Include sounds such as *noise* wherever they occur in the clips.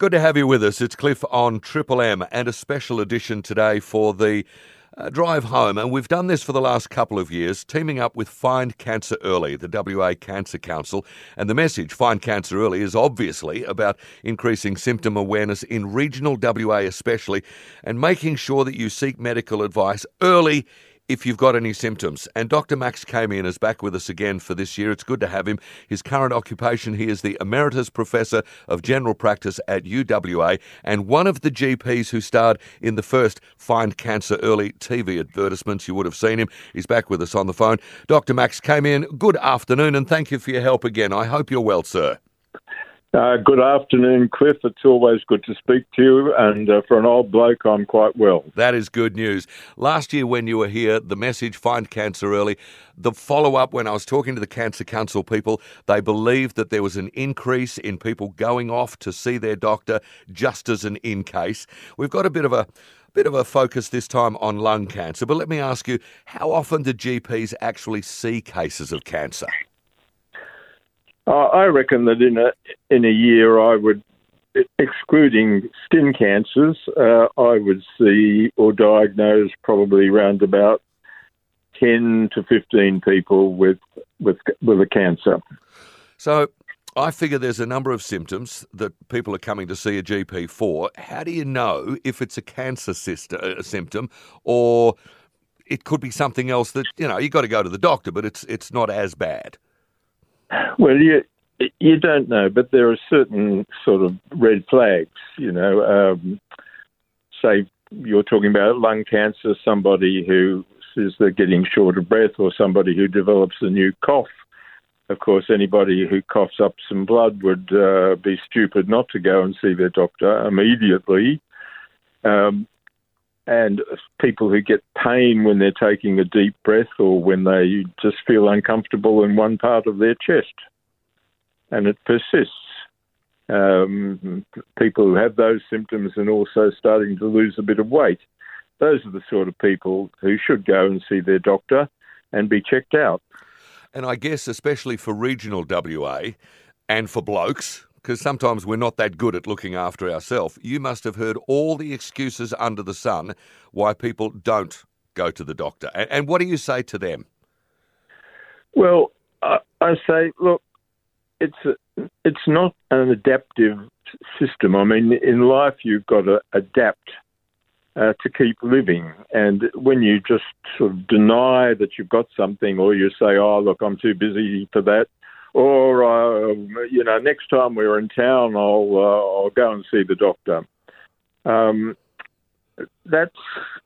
Good to have you with us. It's Cliff on Triple M and a special edition today for the uh, drive home. And we've done this for the last couple of years, teaming up with Find Cancer Early, the WA Cancer Council. And the message, Find Cancer Early, is obviously about increasing symptom awareness in regional WA especially and making sure that you seek medical advice early if you've got any symptoms. And Dr. Max Kamien is back with us again for this year. It's good to have him. His current occupation, he is the Emeritus Professor of General Practice at UWA and one of the GPs who starred in the first Find Cancer Early TV advertisements. You would have seen him. He's back with us on the phone. Dr. Max Kamien, good afternoon and thank you for your help again. I hope you're well, sir. Uh, good afternoon, Cliff. It's always good to speak to you, and uh, for an old bloke, I'm quite well. That is good news. Last year, when you were here, the message find cancer early. The follow up, when I was talking to the Cancer Council people, they believed that there was an increase in people going off to see their doctor just as an in case. We've got a bit of a bit of a focus this time on lung cancer, but let me ask you how often do GPs actually see cases of cancer? Uh, I reckon that in a in a year, I would, excluding skin cancers, uh, I would see or diagnose probably around about ten to fifteen people with with with a cancer. So. I figure there's a number of symptoms that people are coming to see a GP for. How do you know if it's a cancer sister, a symptom or it could be something else that, you know, you've got to go to the doctor, but it's it's not as bad? Well, you you don't know, but there are certain sort of red flags. You know, um, say you're talking about lung cancer, somebody who says they're getting short of breath, or somebody who develops a new cough. Of course, anybody who coughs up some blood would uh, be stupid not to go and see their doctor immediately. Um, and people who get pain when they're taking a deep breath or when they just feel uncomfortable in one part of their chest and it persists. Um, people who have those symptoms and also starting to lose a bit of weight, those are the sort of people who should go and see their doctor and be checked out. And I guess, especially for regional WA and for blokes, because sometimes we're not that good at looking after ourselves, you must have heard all the excuses under the sun why people don't go to the doctor. And, and what do you say to them? Well, I, I say, look, it's a, it's not an adaptive system. I mean, in life you've got to adapt uh, to keep living, and when you just sort of deny that you've got something, or you say, "Oh, look, I'm too busy for that," or uh, you know, next time we're in town, I'll uh, I'll go and see the doctor. Um, that's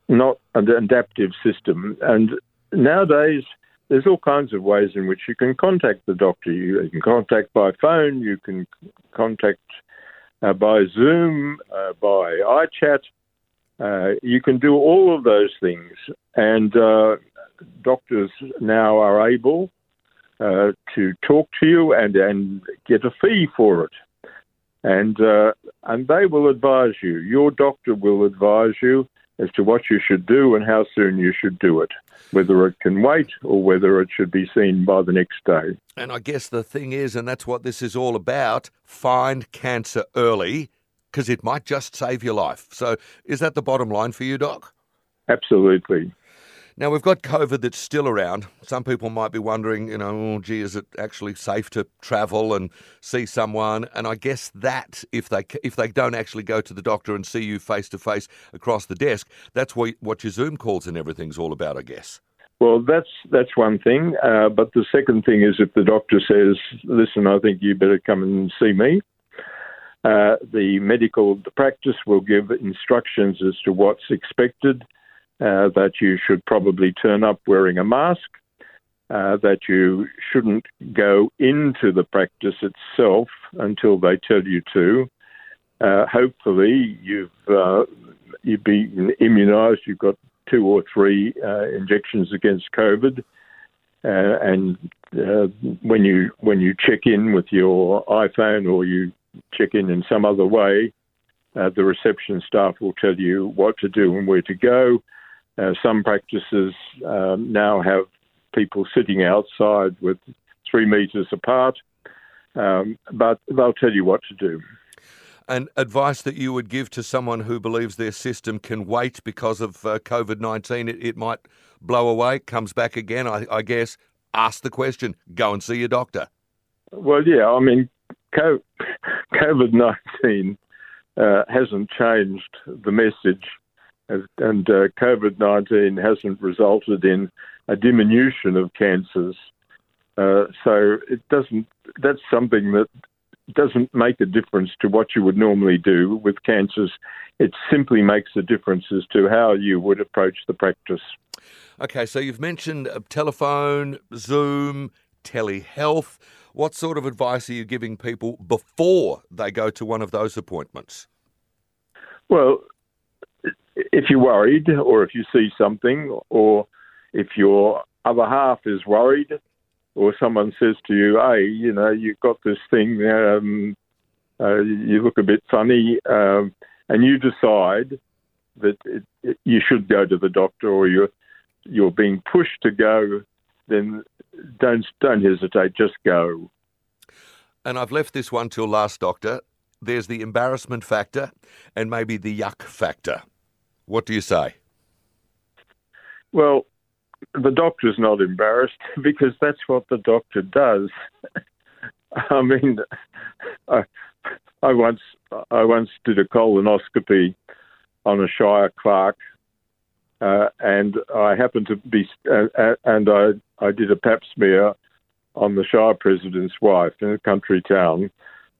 not an adaptive system, and nowadays there's all kinds of ways in which you can contact the doctor. You, can contact by phone, you can contact uh, by Zoom, uh, by iChat. Uh, you can do all of those things, and uh, doctors now are able uh, to talk to you and, and get a fee for it. And, uh, and they will advise you. Your doctor will advise you as to what you should do and how soon you should do it, whether it can wait or whether it should be seen by the next day. And I guess the thing is, and that's what this is all about find cancer early because it might just save your life. So, is that the bottom line for you, Doc? Absolutely. Now we've got COVID that's still around. Some people might be wondering, you know, oh, gee, is it actually safe to travel and see someone? And I guess that if they if they don't actually go to the doctor and see you face to face across the desk, that's what what your Zoom calls and everything's all about, I guess. Well, that's that's one thing. Uh, but the second thing is if the doctor says, "Listen, I think you better come and see me," uh, the medical the practice will give instructions as to what's expected uh, that you should probably turn up wearing a mask, uh, that you shouldn't go into the practice itself until they tell you to. Uh, hopefully, you've uh, you've been immunised. You've got two or three uh, injections against COVID, uh, and when you when you check in with your iPhone or you check in in some other way, the reception staff will tell you what to do and where to go. Uh, some practices um, now have people sitting outside with three metres apart, um, but they'll tell you what to do. And advice that you would give to someone who believes their system can wait because of uh, COVID 19, it, it, might blow away, comes back again, I, I guess. Ask the question, go and see your doctor. Well, yeah, I mean, *laughs* COVID 19 uh, hasn't changed the message, and uh, COVID 19 hasn't resulted in a diminution of cancers. Uh, so it doesn't. That's something that doesn't make a difference to what you would normally do with cancers. It simply makes a difference as to how you would approach the practice. Okay, so you've mentioned uh, telephone, Zoom, telehealth. What sort of advice are you giving people before they go to one of those appointments? Well, if you're worried, or if you see something, or if your other half is worried, or someone says to you, "Hey, you know, you've got this thing, um, uh, you look a bit funny," um, and you decide that it, it, you should go to the doctor, or you're you're being pushed to go, then don't don't hesitate, just go. And I've left this one till last, Doctor. There's the embarrassment factor and maybe the yuck factor. What do you say? Well, the doctor's not embarrassed *laughs* because that's what the doctor does. *laughs* I mean, I, I once I once did a colonoscopy on a Shire clerk, uh, and I happened to be uh, uh, and I I did a Pap smear on the Shire president's wife in a country town,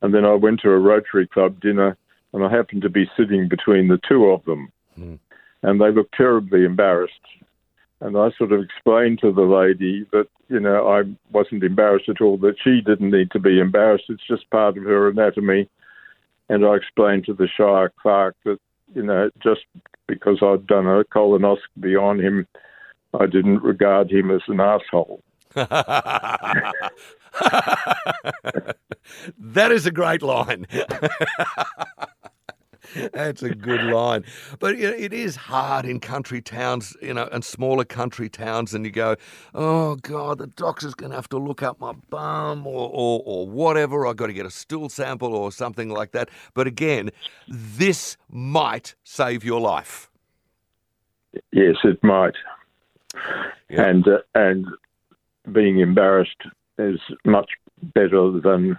and then I went to a Rotary Club dinner, and I happened to be sitting between the two of them, mm. and they looked terribly embarrassed. And I sort of explained to the lady that, you know, I wasn't embarrassed at all, that she didn't need to be embarrassed. It's just part of her anatomy. And I explained to the Shire clerk that, you know, just because I'd done a colonoscopy on him, I didn't regard him as an asshole. *laughs* that is a great line. *laughs* That's a good line. But you know, it is hard in country towns, you know, and smaller country towns, and you go, oh, God, the doctor's going to have to look up my bum or, or, or whatever. I've got to get a stool sample or something like that. But again, this might save your life. Yes, it might. Yep. And, uh, and being embarrassed is much better than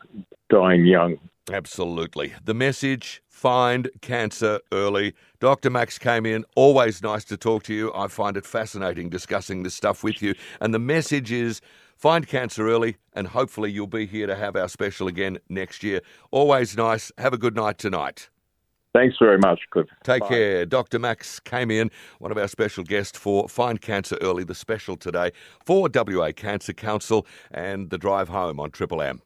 dying young. Absolutely. The message find cancer early. Dr. Max Kamien. Always nice to talk to you. I find it fascinating discussing this stuff with you. And the message is find cancer early, and hopefully you'll be here to have our special again next year. Always nice. Have a good night tonight. Thanks very much, Cliff. Take Bye. care. Dr. Max Kamien, one of our special guests for Find Cancer Early, the special today for WA Cancer Council and the drive home on Triple M.